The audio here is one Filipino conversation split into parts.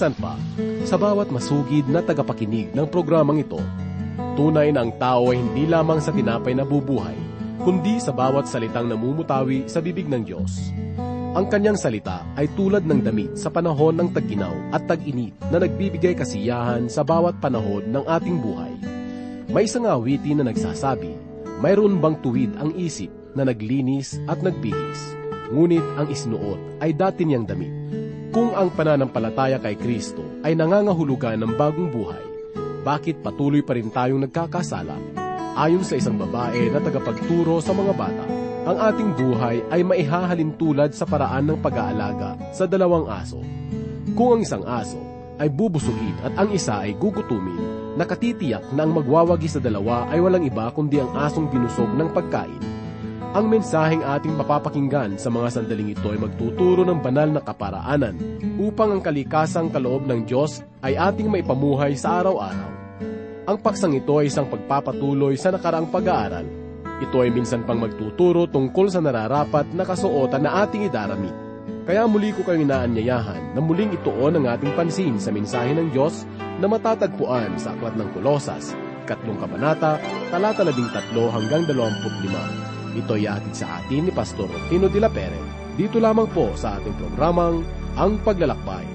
Minsan pa, sa bawat masugid na tagapakinig ng programang ito, tunay na ang tao ay hindi lamang sa tinapay na bubuhay, kundi sa bawat salitang namumutawi sa bibig ng Diyos. Ang kanyang salita ay tulad ng damit sa panahon ng taginaw at tag-init na nagbibigay kasiyahan sa bawat panahon ng ating buhay. May isang awitin na nagsasabi, mayroon bang tuwid ang isip na naglinis at nagbihis, ngunit ang isnuot ay dati niyang damit. Kung ang pananampalataya kay Kristo ay nangangahulugan ng bagong buhay, bakit patuloy pa rin tayong nagkakasala? Ayon sa isang babae na tagapagturo sa mga bata, ang ating buhay ay maihahalin tulad sa paraan ng pag-aalaga sa dalawang aso. Kung ang isang aso ay bubusugin at ang isa ay gugutumin, nakatitiyak na ang magwawagi sa dalawa ay walang iba kundi ang asong binusog ng pagkain. Ang mensaheng ating mapapakinggan sa mga sandaling ito ay magtuturo ng banal na kaparaanan upang ang kalikasang kaloob ng Diyos ay ating maipamuhay sa araw-araw. Ang paksang ito ay isang pagpapatuloy sa nakaraang pag-aaral ito ay minsan pang magtuturo tungkol sa nararapat na kasuotan na ating idaramit. Kaya muli ko kayong inaanyayahan na muling ituon ang ating pansin sa mensahe ng Diyos na matatagpuan sa Aklat ng Kolosas, katlong kabanata, talata labing tatlo hanggang dalawamput lima. Ito ay atid sa atin ni Pastor Tino de la Pere, dito lamang po sa ating programang Ang Paglalakbay.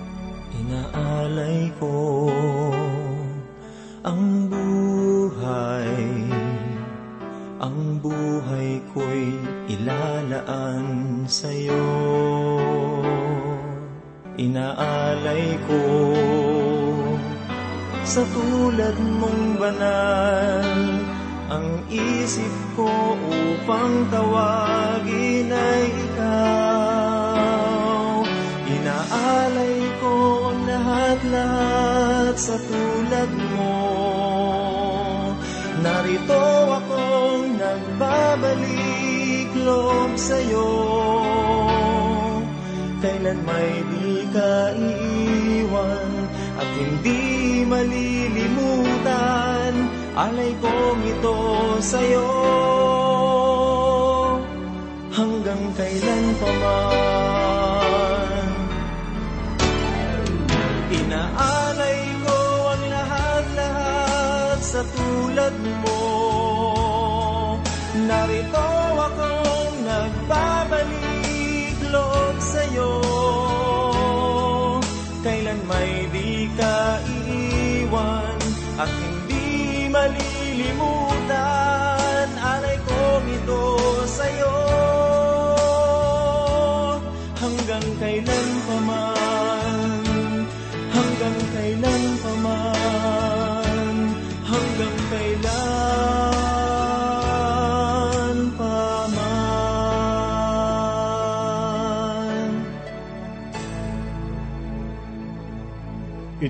Inaalay ko ang buhay. Ang buhay ko'y ilalaan sa'yo. Inaalay ko Sa tulad mong banal Ang isip ko upang tawagin ay ikaw. Inaalay ko lahat-lahat sa tulad mo. Narito akong nagbabalik loob sa'yo. Kailan may di ka iiwan At hindi malilimutan Alay kong ito sa'yo. Hanggang kailan pa man? Inaalay ko ang lahat-lahat sa tulad mo. Narito akong nagbabalik loob sa'yo. Kailan may di ka iiwan At hindi malilimutan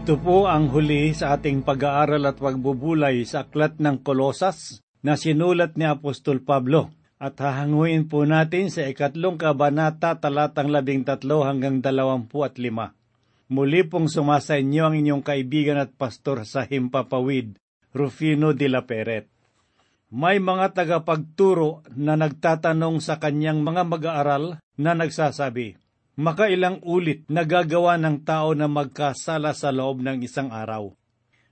Ito po ang huli sa ating pag-aaral at pagbubulay sa aklat ng Kolosas na sinulat ni Apostol Pablo at hahanguin po natin sa ikatlong kabanata talatang labing tatlo hanggang dalawampu at lima. Muli pong sumasa inyo ang inyong kaibigan at pastor sa Himpapawid, Rufino de la Peret. May mga tagapagturo na nagtatanong sa kanyang mga mag-aaral na nagsasabi, makailang ulit nagagawa ng tao na magkasala sa loob ng isang araw.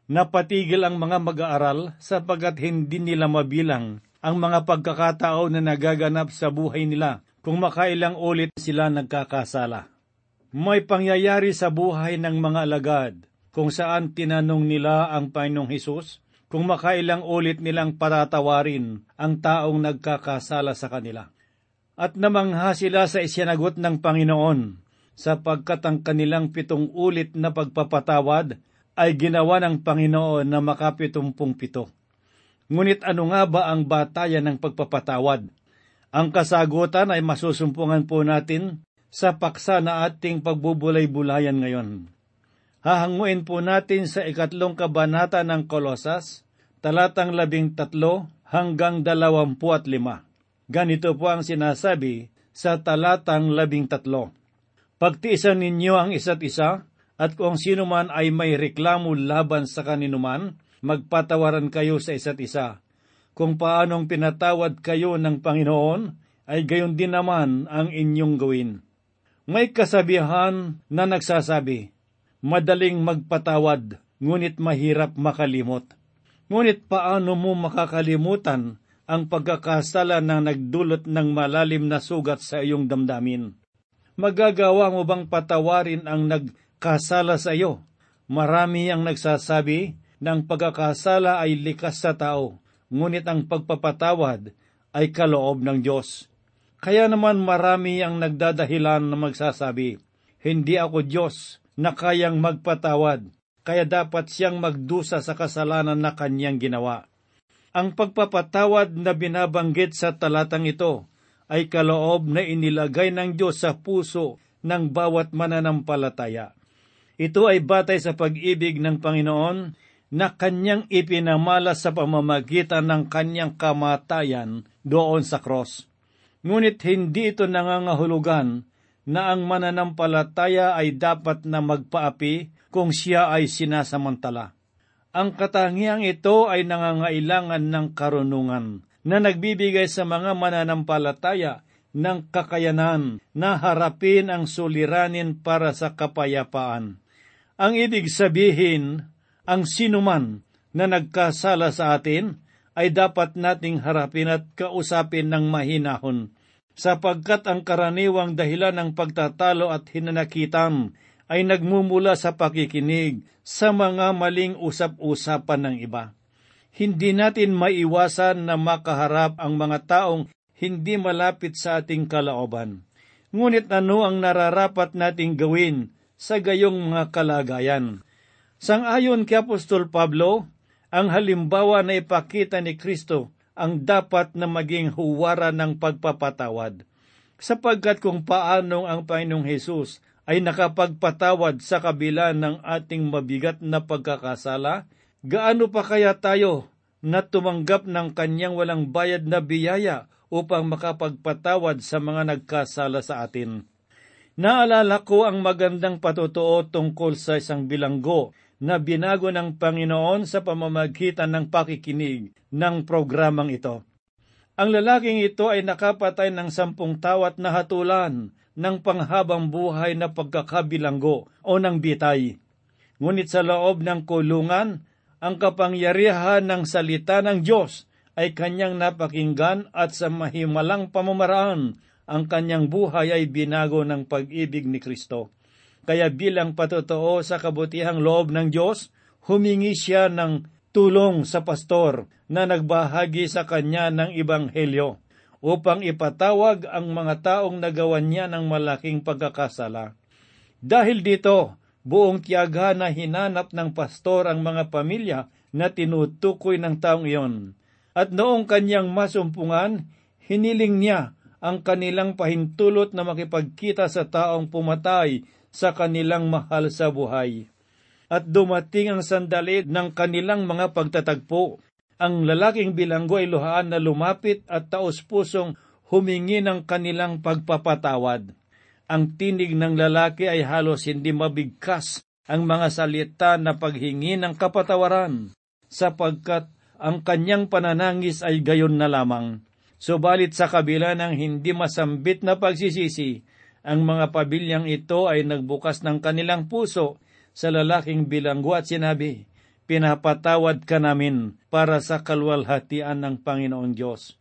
Napatigil ang mga mag-aaral sapagkat hindi nila mabilang ang mga pagkakataon na nagaganap sa buhay nila kung makailang ulit sila nagkakasala. May pangyayari sa buhay ng mga alagad kung saan tinanong nila ang Panginoong Hesus kung makailang ulit nilang patatawarin ang taong nagkakasala sa kanila. At namangha sila sa isinagot ng Panginoon sapagkat ang kanilang pitong ulit na pagpapatawad ay ginawa ng Panginoon na makapitumpung pito. Ngunit ano nga ba ang batayan ng pagpapatawad? Ang kasagutan ay masusumpungan po natin sa paksa na ating pagbubulay-bulayan ngayon. Hahanguin po natin sa ikatlong kabanata ng Kolosas, talatang labing tatlo hanggang dalawampu at lima. Ganito po ang sinasabi sa talatang labing tatlo. Pagtiisan ninyo ang isa't isa, at kung sino man ay may reklamo laban sa kaninuman, magpatawaran kayo sa isa't isa. Kung paanong pinatawad kayo ng Panginoon, ay gayon din naman ang inyong gawin. May kasabihan na nagsasabi, madaling magpatawad, ngunit mahirap makalimot. Ngunit paano mo makakalimutan ang pagkakasala na nagdulot ng malalim na sugat sa iyong damdamin? Magagawa mo bang patawarin ang nagkasala sa iyo? Marami ang nagsasabi na ang pagkakasala ay likas sa tao, ngunit ang pagpapatawad ay kaloob ng Diyos. Kaya naman marami ang nagdadahilan na magsasabi, Hindi ako Diyos na kayang magpatawad, kaya dapat siyang magdusa sa kasalanan na kanyang ginawa. Ang pagpapatawad na binabanggit sa talatang ito ay kaloob na inilagay ng Diyos sa puso ng bawat mananampalataya. Ito ay batay sa pag-ibig ng Panginoon na kanyang ipinamala sa pamamagitan ng kanyang kamatayan doon sa cross. Ngunit hindi ito nangangahulugan na ang mananampalataya ay dapat na magpaapi kung siya ay sinasamantala. Ang katangiang ito ay nangangailangan ng karunungan na nagbibigay sa mga mananampalataya ng kakayanan na harapin ang suliranin para sa kapayapaan. Ang ibig sabihin, ang sinuman na nagkasala sa atin ay dapat nating harapin at kausapin ng mahinahon, sapagkat ang karaniwang dahilan ng pagtatalo at hinanakitan ay nagmumula sa pakikinig sa mga maling usap-usapan ng iba. Hindi natin maiwasan na makaharap ang mga taong hindi malapit sa ating kalaoban. Ngunit ano ang nararapat nating gawin sa gayong mga kalagayan? Sang-ayon kay Apostol Pablo, ang halimbawa na ipakita ni Kristo ang dapat na maging huwara ng pagpapatawad. Sapagkat kung paanong ang Panginoong Hesus ay nakapagpatawad sa kabila ng ating mabigat na pagkakasala, gaano pa kaya tayo na tumanggap ng kanyang walang bayad na biyaya upang makapagpatawad sa mga nagkasala sa atin? Naalala ko ang magandang patutuo tungkol sa isang bilanggo na binago ng Panginoon sa pamamagitan ng pakikinig ng programang ito. Ang lalaking ito ay nakapatay ng sampung tawat na hatulan ng panghabang buhay na pagkakabilanggo o ng bitay. Ngunit sa loob ng kulungan, ang kapangyarihan ng salita ng Diyos ay kanyang napakinggan at sa mahimalang pamamaraan ang kanyang buhay ay binago ng pag-ibig ni Kristo. Kaya bilang patotoo sa kabutihang loob ng Diyos, humingi siya ng tulong sa pastor na nagbahagi sa kanya ng Ibanghelyo upang ipatawag ang mga taong nagawan niya ng malaking pagkakasala. Dahil dito, buong tiyaga na hinanap ng pastor ang mga pamilya na tinutukoy ng taong iyon. At noong kanyang masumpungan, hiniling niya ang kanilang pahintulot na makipagkita sa taong pumatay sa kanilang mahal sa buhay. At dumating ang sandali ng kanilang mga pagtatagpo. Ang lalaking bilanggo ay luhaan na lumapit at taos-pusong humingi ng kanilang pagpapatawad. Ang tinig ng lalaki ay halos hindi mabigkas ang mga salita na paghingi ng kapatawaran, sapagkat ang kanyang pananangis ay gayon na lamang. Subalit sa kabila ng hindi masambit na pagsisisi, ang mga pabilyang ito ay nagbukas ng kanilang puso sa lalaking bilanggo at sinabi, Pinapatawad ka namin para sa kalwalhatian ng Panginoon Diyos.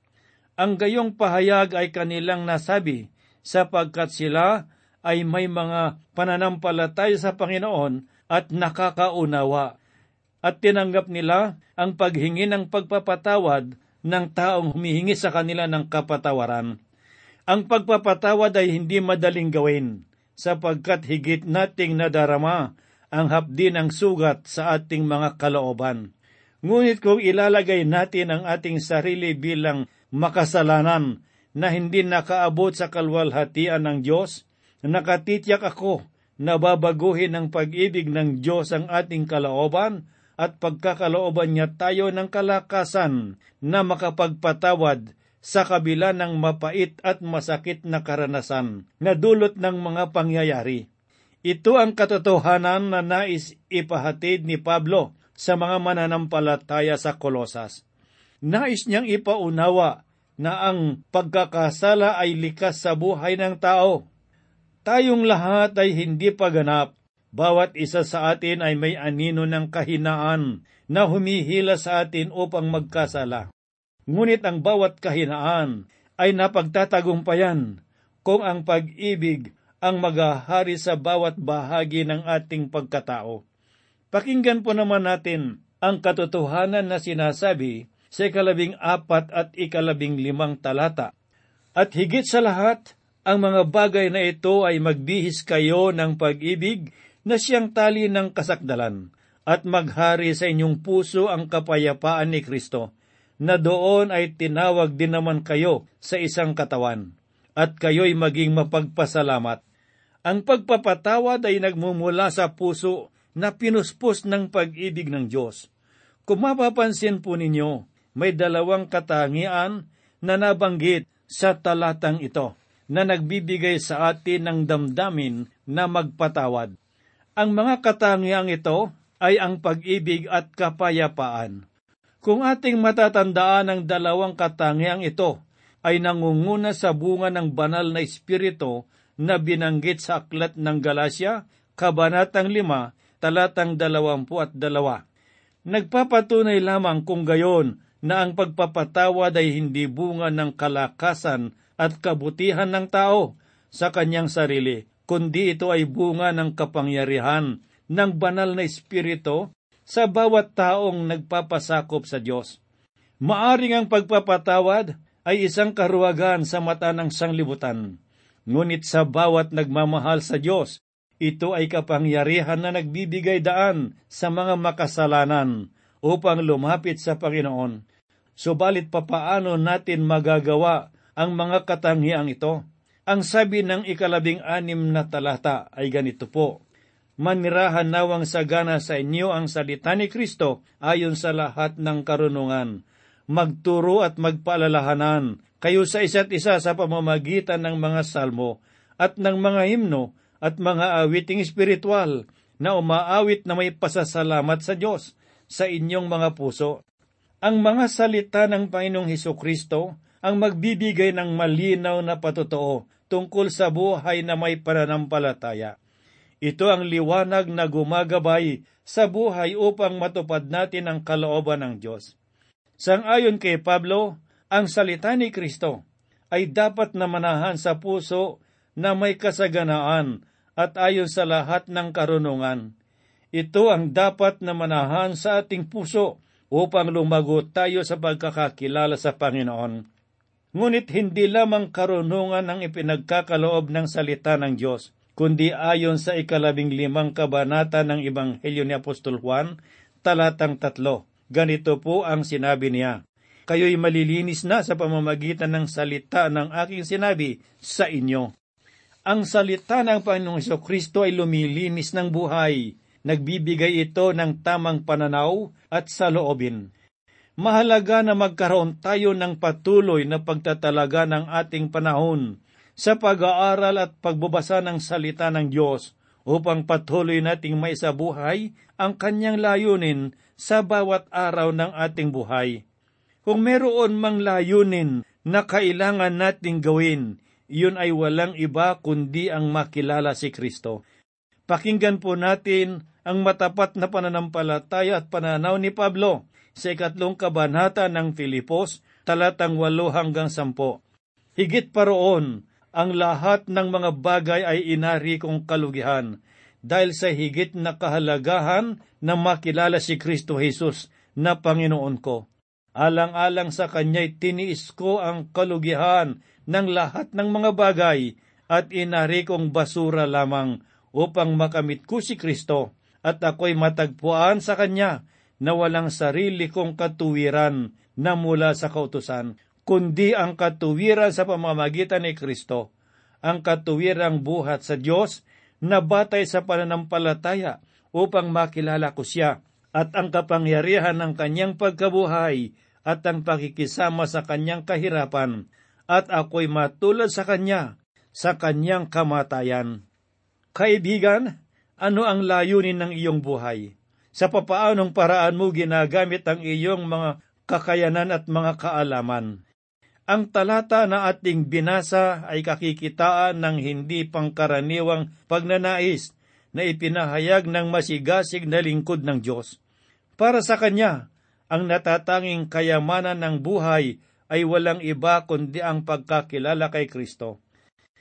Ang gayong pahayag ay kanilang nasabi sapagkat sila ay may mga pananampalatay sa Panginoon at nakakaunawa at tinanggap nila ang paghingi ng pagpapatawad ng taong humihingi sa kanila ng kapatawaran. Ang pagpapatawad ay hindi madaling gawin, sapagkat higit nating nadarama ang hapdi ng sugat sa ating mga kalooban. Ngunit kung ilalagay natin ang ating sarili bilang makasalanan na hindi nakaabot sa kalwalhatian ng Diyos, nakatityak ako na babaguhin ng pag-ibig ng Diyos ang ating kalooban at pagkakalooban niya tayo ng kalakasan na makapagpatawad sa kabila ng mapait at masakit na karanasan na dulot ng mga pangyayari. Ito ang katotohanan na nais ipahatid ni Pablo sa mga mananampalataya sa Kolosas. Nais niyang ipaunawa na ang pagkakasala ay likas sa buhay ng tao. Tayong lahat ay hindi paganap, Bawat isa sa atin ay may anino ng kahinaan na humihila sa atin upang magkasala. Ngunit ang bawat kahinaan ay napagtatagumpayan kung ang pag-ibig ang magahari sa bawat bahagi ng ating pagkatao. Pakinggan po naman natin ang katotohanan na sinasabi sa ikalabing apat at ikalabing limang talata. At higit sa lahat, ang mga bagay na ito ay magbihis kayo ng pag-ibig na siyang tali ng kasakdalan at maghari sa inyong puso ang kapayapaan ni Kristo, na doon ay tinawag din naman kayo sa isang katawan, at kayo'y maging mapagpasalamat. Ang pagpapatawad ay nagmumula sa puso na pinuspos ng pag-ibig ng Diyos. Kung mapapansin po ninyo, may dalawang katangian na nabanggit sa talatang ito na nagbibigay sa atin ng damdamin na magpatawad. Ang mga katangiang ito ay ang pag-ibig at kapayapaan. Kung ating matatandaan ang dalawang katangiang ito, ay nangunguna sa bunga ng banal na espiritu na binanggit sa aklat ng Galasya, Kabanatang 5, talatang 22. Nagpapatunay lamang kung gayon na ang pagpapatawad ay hindi bunga ng kalakasan at kabutihan ng tao sa kanyang sarili, kundi ito ay bunga ng kapangyarihan ng banal na espiritu sa bawat taong nagpapasakop sa Diyos. Maaring ang pagpapatawad ay isang karuwagan sa mata ng sanglibutan. Ngunit sa bawat nagmamahal sa Diyos, ito ay kapangyarihan na nagbibigay daan sa mga makasalanan upang lumapit sa Panginoon. Subalit papaano natin magagawa ang mga katangiang ito? Ang sabi ng ikalabing anim na talata ay ganito po, Manirahan nawang sagana sa inyo ang salita ni Kristo ayon sa lahat ng karunungan. Magturo at magpaalalahanan kayo sa isa't isa sa pamamagitan ng mga salmo at ng mga himno at mga awiting espiritual na umaawit na may pasasalamat sa Diyos sa inyong mga puso. Ang mga salita ng Panginoong Heso Kristo ang magbibigay ng malinaw na patotoo tungkol sa buhay na may pananampalataya. Ito ang liwanag na gumagabay sa buhay upang matupad natin ang kalooban ng Diyos. Sang-ayon kay Pablo, ang salita ni Kristo ay dapat na manahan sa puso na may kasaganaan at ayon sa lahat ng karunungan. Ito ang dapat na manahan sa ating puso upang lumago tayo sa pagkakakilala sa Panginoon. Ngunit hindi lamang karunungan ang ipinagkakaloob ng salita ng Diyos, kundi ayon sa ikalabing limang kabanata ng Ebanghelyo ni Apostol Juan, talatang tatlo. Ganito po ang sinabi niya, Kayo'y malilinis na sa pamamagitan ng salita ng aking sinabi sa inyo. Ang salita ng Panginoong Kristo ay lumilinis ng buhay. Nagbibigay ito ng tamang pananaw at saloobin. Mahalaga na magkaroon tayo ng patuloy na pagtatalaga ng ating panahon sa pag-aaral at pagbabasa ng salita ng Diyos upang patuloy nating maisabuhay ang kanyang layunin sa bawat araw ng ating buhay. Kung meron mang layunin na kailangan nating gawin, iyon ay walang iba kundi ang makilala si Kristo. Pakinggan po natin ang matapat na pananampalataya at pananaw ni Pablo sa ikatlong kabanata ng Filipos, talatang walo hanggang sampo. Higit pa roon, ang lahat ng mga bagay ay inari kong kalugihan, dahil sa higit na kahalagahan na makilala si Kristo Jesus na Panginoon ko. Alang-alang sa Kanya'y tiniis ko ang kalugihan ng lahat ng mga bagay at inari kong basura lamang upang makamit ko si Kristo at ako'y matagpuan sa Kanya na walang sarili kong katuwiran na mula sa kautusan, kundi ang katuwiran sa pamamagitan ni Kristo, ang katuwirang buhat sa Diyos na batay sa pananampalataya upang makilala ko siya at ang kapangyarihan ng kanyang pagkabuhay at ang pakikisama sa kanyang kahirapan, at ako'y matulad sa kanya sa kanyang kamatayan. Kaibigan, ano ang layunin ng iyong buhay? Sa papaanong paraan mo ginagamit ang iyong mga kakayanan at mga kaalaman? Ang talata na ating binasa ay kakikitaan ng hindi pangkaraniwang pagnanais na ipinahayag ng masigasig na lingkod ng Diyos. Para sa Kanya, ang natatanging kayamanan ng buhay ay walang iba kundi ang pagkakilala kay Kristo.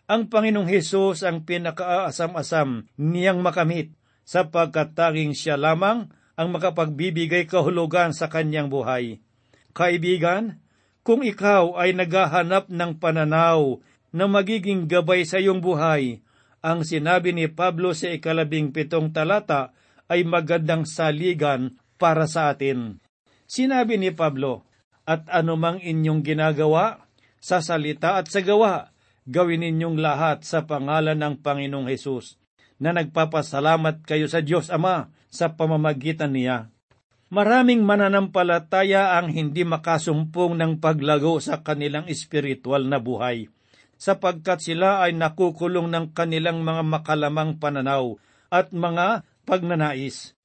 Ang Panginoong Hesus ang pinakaasam-asam niyang makamit sapagkat tanging siya lamang ang makapagbibigay kahulugan sa kanyang buhay. Kaibigan, kung ikaw ay naghahanap ng pananaw na magiging gabay sa iyong buhay, ang sinabi ni Pablo sa ikalabing pitong talata ay magandang saligan para sa atin. Sinabi ni Pablo, At anumang inyong ginagawa, sa salita at sa gawa, gawin ninyong lahat sa pangalan ng Panginoong Hesus, na nagpapasalamat kayo sa Diyos Ama sa pamamagitan niya. Maraming mananampalataya ang hindi makasumpong ng paglago sa kanilang espiritual na buhay, sapagkat sila ay nakukulong ng kanilang mga makalamang pananaw at mga pagnanais.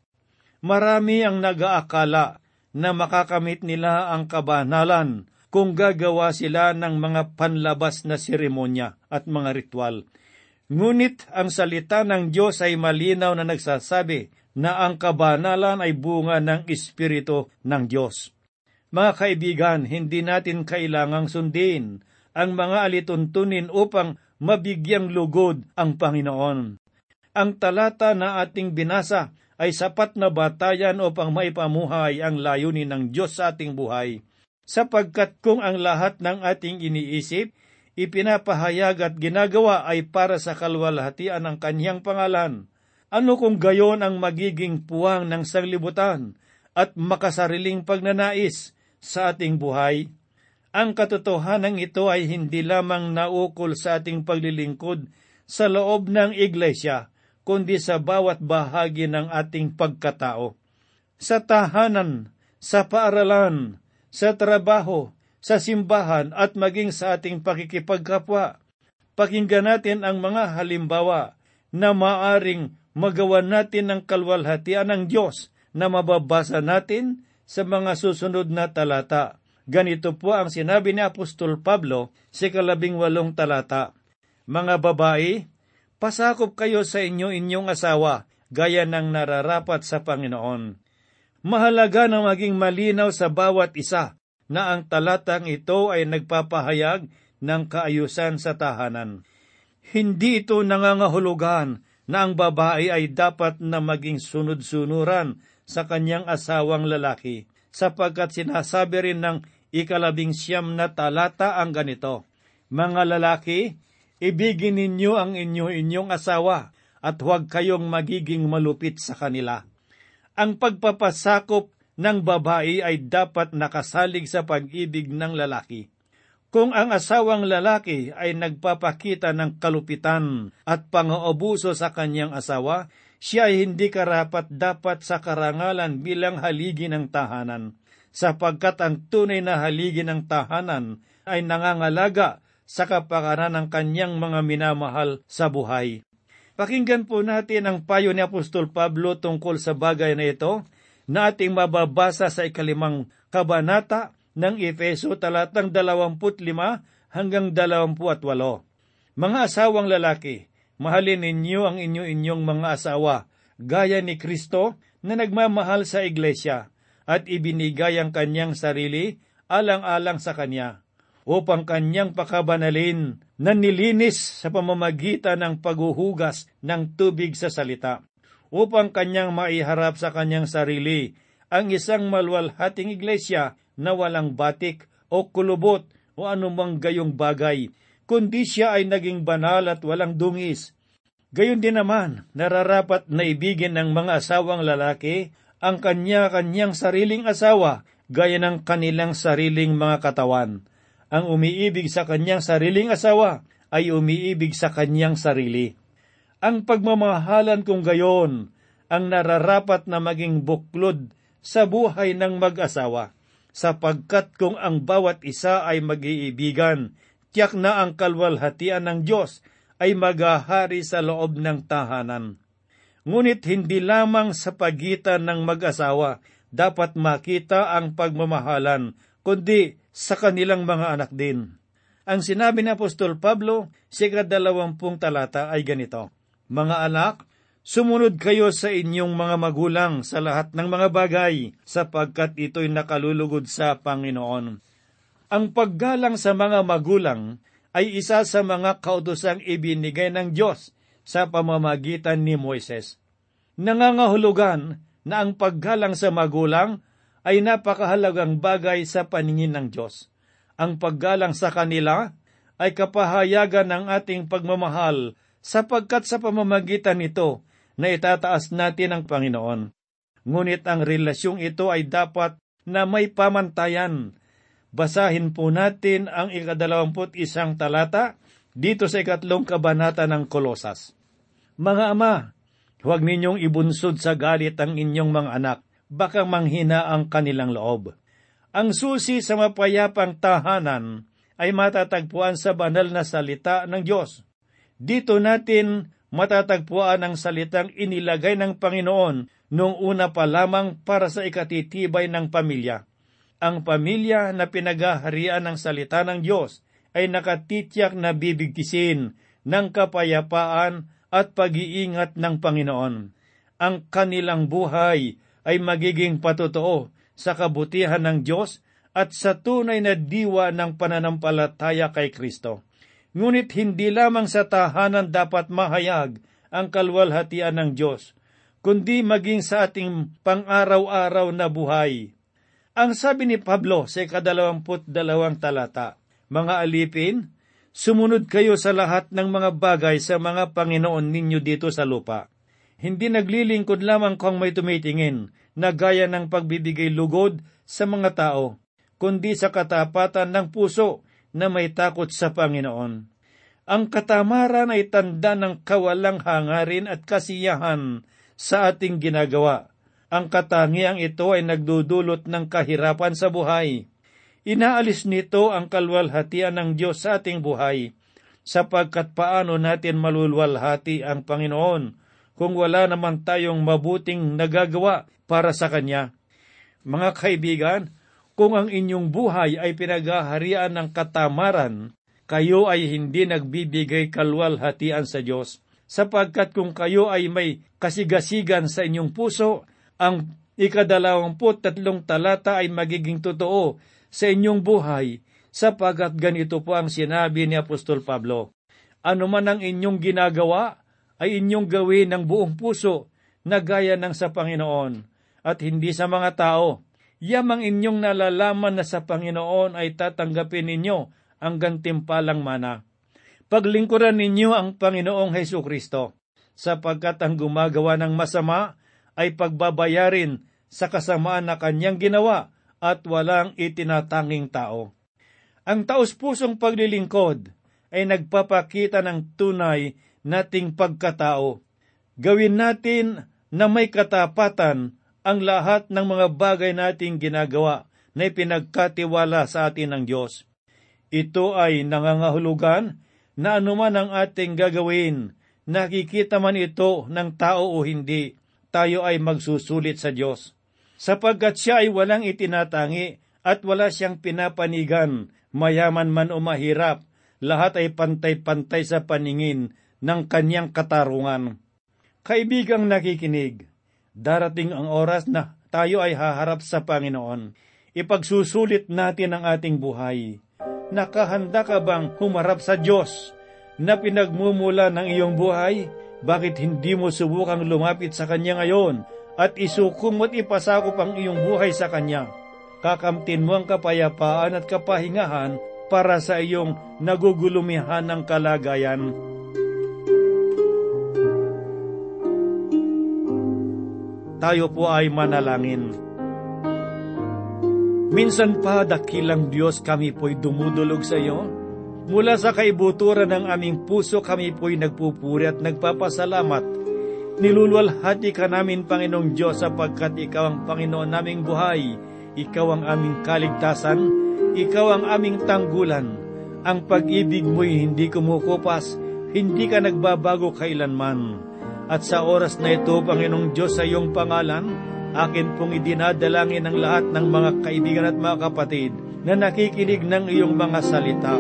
Marami ang nagaakala na makakamit nila ang kabanalan kung gagawa sila ng mga panlabas na seremonya at mga ritual. Ngunit ang salita ng Diyos ay malinaw na nagsasabi na ang kabanalan ay bunga ng Espiritu ng Diyos. Mga kaibigan, hindi natin kailangang sundin ang mga alituntunin upang mabigyang lugod ang Panginoon. Ang talata na ating binasa ay sapat na batayan upang maipamuhay ang layunin ng Diyos sa ating buhay. Sapagkat kung ang lahat ng ating iniisip, ipinapahayag at ginagawa ay para sa kalwalhatian ng kanyang pangalan, ano kung gayon ang magiging puwang ng sanglibutan at makasariling pagnanais sa ating buhay? Ang katotohanan ito ay hindi lamang naukol sa ating paglilingkod sa loob ng iglesia, kundi sa bawat bahagi ng ating pagkatao. Sa tahanan, sa paaralan, sa trabaho, sa simbahan at maging sa ating pakikipagkapwa. Pakinggan natin ang mga halimbawa na maaring magawa natin ng kalwalhatian ng Diyos na mababasa natin sa mga susunod na talata. Ganito po ang sinabi ni Apostol Pablo sa kalabing walong talata. Mga babae, pasakop kayo sa inyo inyong asawa, gaya ng nararapat sa Panginoon. Mahalaga na maging malinaw sa bawat isa na ang talatang ito ay nagpapahayag ng kaayusan sa tahanan. Hindi ito nangangahulugan na ang babae ay dapat na maging sunod-sunuran sa kanyang asawang lalaki, sapagkat sinasabi rin ng ikalabing siyam na talata ang ganito, Mga lalaki, ibigin ninyo ang inyo-inyong asawa at huwag kayong magiging malupit sa kanila. Ang pagpapasakop ng babae ay dapat nakasalig sa pag-ibig ng lalaki. Kung ang asawang lalaki ay nagpapakita ng kalupitan at pang-oobuso sa kanyang asawa, siya ay hindi karapat dapat sa karangalan bilang haligi ng tahanan, sapagkat ang tunay na haligi ng tahanan ay nangangalaga sa kapakanan ng kanyang mga minamahal sa buhay. Pakinggan po natin ang payo ni Apostol Pablo tungkol sa bagay na ito na ating mababasa sa ikalimang kabanata ng Efeso talatang 25 hanggang 28. Mga asawang lalaki, mahalin ninyo ang inyo-inyong mga asawa, gaya ni Kristo na nagmamahal sa iglesia at ibinigay ang kanyang sarili alang-alang sa kanya upang kanyang pakabanalin na nilinis sa pamamagitan ng paghuhugas ng tubig sa salita upang kanyang maiharap sa kanyang sarili ang isang malwalhating iglesia na walang batik o kulubot o anumang gayong bagay, kundi siya ay naging banal at walang dungis. Gayon din naman, nararapat na ibigin ng mga asawang lalaki ang kanya-kanyang sariling asawa gaya ng kanilang sariling mga katawan. Ang umiibig sa kanyang sariling asawa ay umiibig sa kanyang sarili. Ang pagmamahalan kung gayon ang nararapat na maging buklod sa buhay ng mag-asawa, sapagkat kung ang bawat isa ay mag-iibigan, tiyak na ang kalwalhatian ng Diyos ay maghahari sa loob ng tahanan. Ngunit hindi lamang sa pagitan ng mag-asawa dapat makita ang pagmamahalan, kundi sa kanilang mga anak din. Ang sinabi ni Apostol Pablo sa ikadalawampung talata ay ganito, mga anak, Sumunod kayo sa inyong mga magulang sa lahat ng mga bagay, sapagkat ito'y nakalulugod sa Panginoon. Ang paggalang sa mga magulang ay isa sa mga kautosang ibinigay ng Diyos sa pamamagitan ni Moises. Nangangahulugan na ang paggalang sa magulang ay napakahalagang bagay sa paningin ng Diyos. Ang paggalang sa kanila ay kapahayagan ng ating pagmamahal sapagkat sa pamamagitan nito na itataas natin ang Panginoon. Ngunit ang relasyong ito ay dapat na may pamantayan. Basahin po natin ang ikadalawamput isang talata dito sa ikatlong kabanata ng Kolosas. Mga ama, huwag ninyong ibunsod sa galit ang inyong mga anak, baka manghina ang kanilang loob. Ang susi sa mapayapang tahanan ay matatagpuan sa banal na salita ng Diyos. Dito natin matatagpuan ang salitang inilagay ng Panginoon noong una pa lamang para sa ikatitibay ng pamilya. Ang pamilya na pinagaharian ng salita ng Diyos ay nakatityak na bibigtisin ng kapayapaan at pag-iingat ng Panginoon. Ang kanilang buhay ay magiging patotoo sa kabutihan ng Diyos at sa tunay na diwa ng pananampalataya kay Kristo. Ngunit hindi lamang sa tahanan dapat mahayag ang kalwalhatian ng Diyos, kundi maging sa ating pang-araw-araw na buhay. Ang sabi ni Pablo sa ikadalawamput dalawang talata, Mga alipin, sumunod kayo sa lahat ng mga bagay sa mga Panginoon ninyo dito sa lupa. Hindi naglilingkod lamang kung may tumitingin, na gaya ng pagbibigay lugod sa mga tao, kundi sa katapatan ng puso na may takot sa Panginoon. Ang katamaran ay tanda ng kawalang hangarin at kasiyahan sa ating ginagawa. Ang katangiang ito ay nagdudulot ng kahirapan sa buhay. Inaalis nito ang kalwalhatian ng Diyos sa ating buhay, sapagkat paano natin malulwalhati ang Panginoon kung wala naman tayong mabuting nagagawa para sa Kanya. Mga kaibigan, kung ang inyong buhay ay pinagaharian ng katamaran, kayo ay hindi nagbibigay kalwalhatian sa Diyos. Sapagkat kung kayo ay may kasigasigan sa inyong puso, ang ikadalawamput tatlong talata ay magiging totoo sa inyong buhay, sapagat ganito po ang sinabi ni Apostol Pablo. Ano man ang inyong ginagawa, ay inyong gawin ng buong puso na gaya ng sa Panginoon at hindi sa mga tao yamang inyong nalalaman na sa Panginoon ay tatanggapin ninyo ang gantimpalang mana. Paglingkuran ninyo ang Panginoong Heso Kristo, sapagkat ang gumagawa ng masama ay pagbabayarin sa kasamaan na kanyang ginawa at walang itinatanging tao. Ang taus-pusong paglilingkod ay nagpapakita ng tunay nating pagkatao. Gawin natin na may katapatan ang lahat ng mga bagay nating ginagawa na ipinagkatiwala sa atin ng Diyos. Ito ay nangangahulugan na anuman ang ating gagawin, nakikita man ito ng tao o hindi, tayo ay magsusulit sa Diyos. Sapagkat siya ay walang itinatangi at wala siyang pinapanigan, mayaman man o mahirap, lahat ay pantay-pantay sa paningin ng kanyang katarungan. Kaibigang nakikinig, Darating ang oras na tayo ay haharap sa Panginoon. Ipagsusulit natin ang ating buhay. Nakahanda ka bang humarap sa Diyos na pinagmumula ng iyong buhay? Bakit hindi mo subukang lumapit sa Kanya ngayon at isukom at ipasakop ang iyong buhay sa Kanya? Kakamtin mo ang kapayapaan at kapahingahan para sa iyong nagugulumihan ng kalagayan tayo po ay manalangin. Minsan pa, dakilang Diyos, kami po'y dumudulog sa iyo. Mula sa kaibuturan ng aming puso, kami po'y nagpupuri at nagpapasalamat. Nilulwalhati ka namin, Panginoong Diyos, sapagkat Ikaw ang Panginoon naming buhay. Ikaw ang aming kaligtasan. Ikaw ang aming tanggulan. Ang pag-ibig mo'y hindi kumukupas, hindi ka nagbabago kailanman. At sa oras na ito, Panginoong Diyos, sa iyong pangalan, akin pong idinadalangin ang lahat ng mga kaibigan at mga kapatid na nakikinig ng iyong mga salita.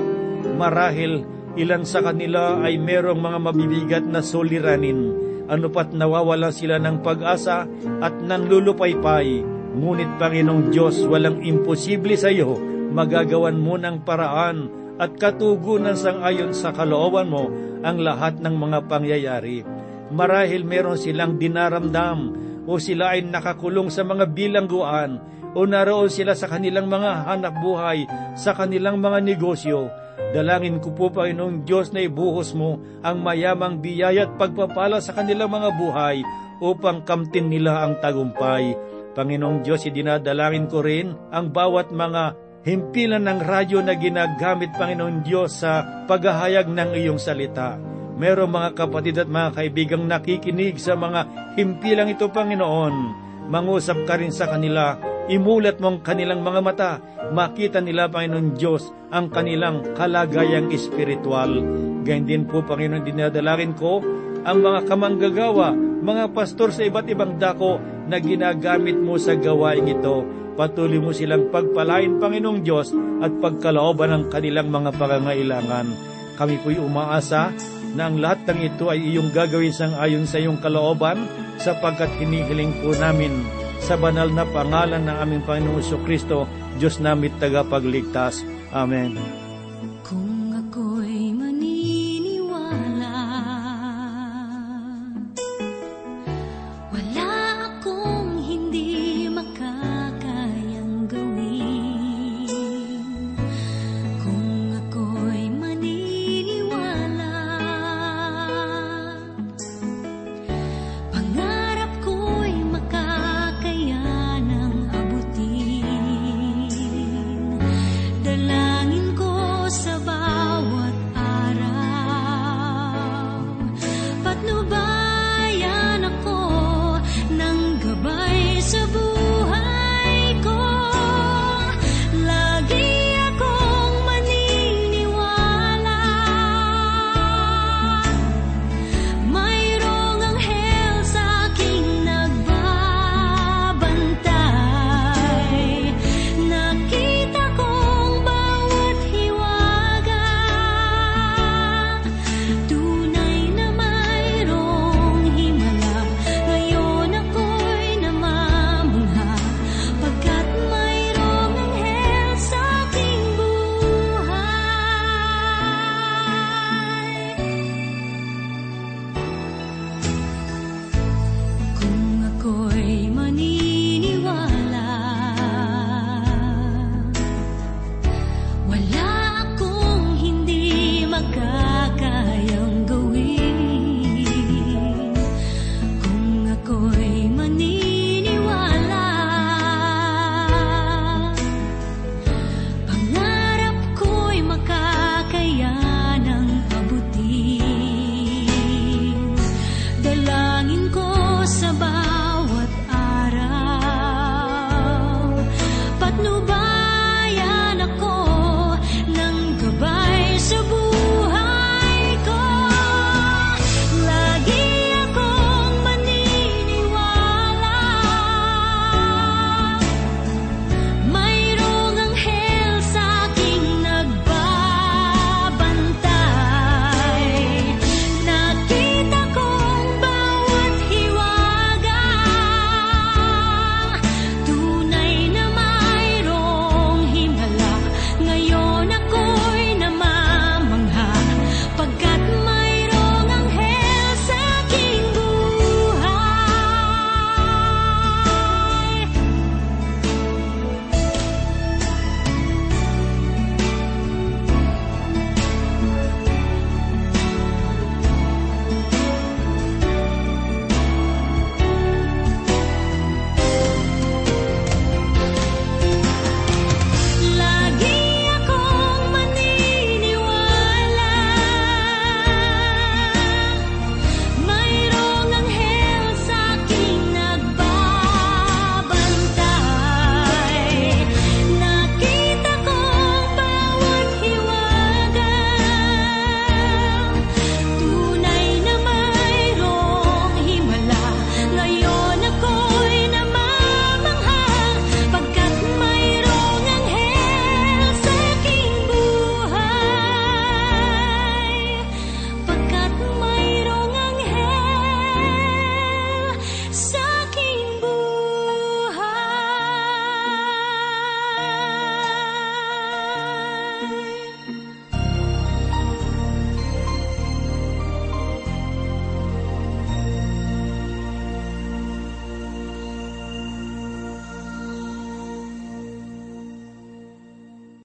Marahil, ilan sa kanila ay merong mga mabibigat na suliranin, ano pat nawawala sila ng pag-asa at nanlulupaypay. Ngunit Panginoong Diyos, walang imposible sa iyo, magagawan mo ng paraan at katugunan sang ayon sa kalooban mo ang lahat ng mga pangyayari. Marahil meron silang dinaramdam o sila ay nakakulong sa mga bilangguan o naroon sila sa kanilang mga hanap buhay, sa kanilang mga negosyo. Dalangin ko po, Panginoong Diyos, na ibuhos mo ang mayamang biyaya at pagpapala sa kanilang mga buhay upang kamtin nila ang tagumpay. Panginoong Diyos, idinadalangin ko rin ang bawat mga himpilan ng radyo na ginagamit, Panginoon Diyos, sa paghahayag ng iyong salita. Merong mga kapatid at mga kaibigang nakikinig sa mga himpilang ito, Panginoon. Mangusap ka rin sa kanila, imulat mong kanilang mga mata, makita nila, Panginoon Diyos, ang kanilang kalagayang espiritual. Gayun din po, Panginoon, dinadalangin ko ang mga kamanggagawa, mga pastor sa iba't ibang dako na ginagamit mo sa gawain ito Patuloy mo silang pagpalain, Panginoong Diyos, at pagkalooban ng kanilang mga pangangailangan. Kami po'y umaasa na ang lahat ng ito ay iyong gagawin sang ayon sa iyong kalooban, sapagkat hinihiling po namin sa banal na pangalan ng aming Panginoong Kristo, Diyos namit tagapagligtas. Amen.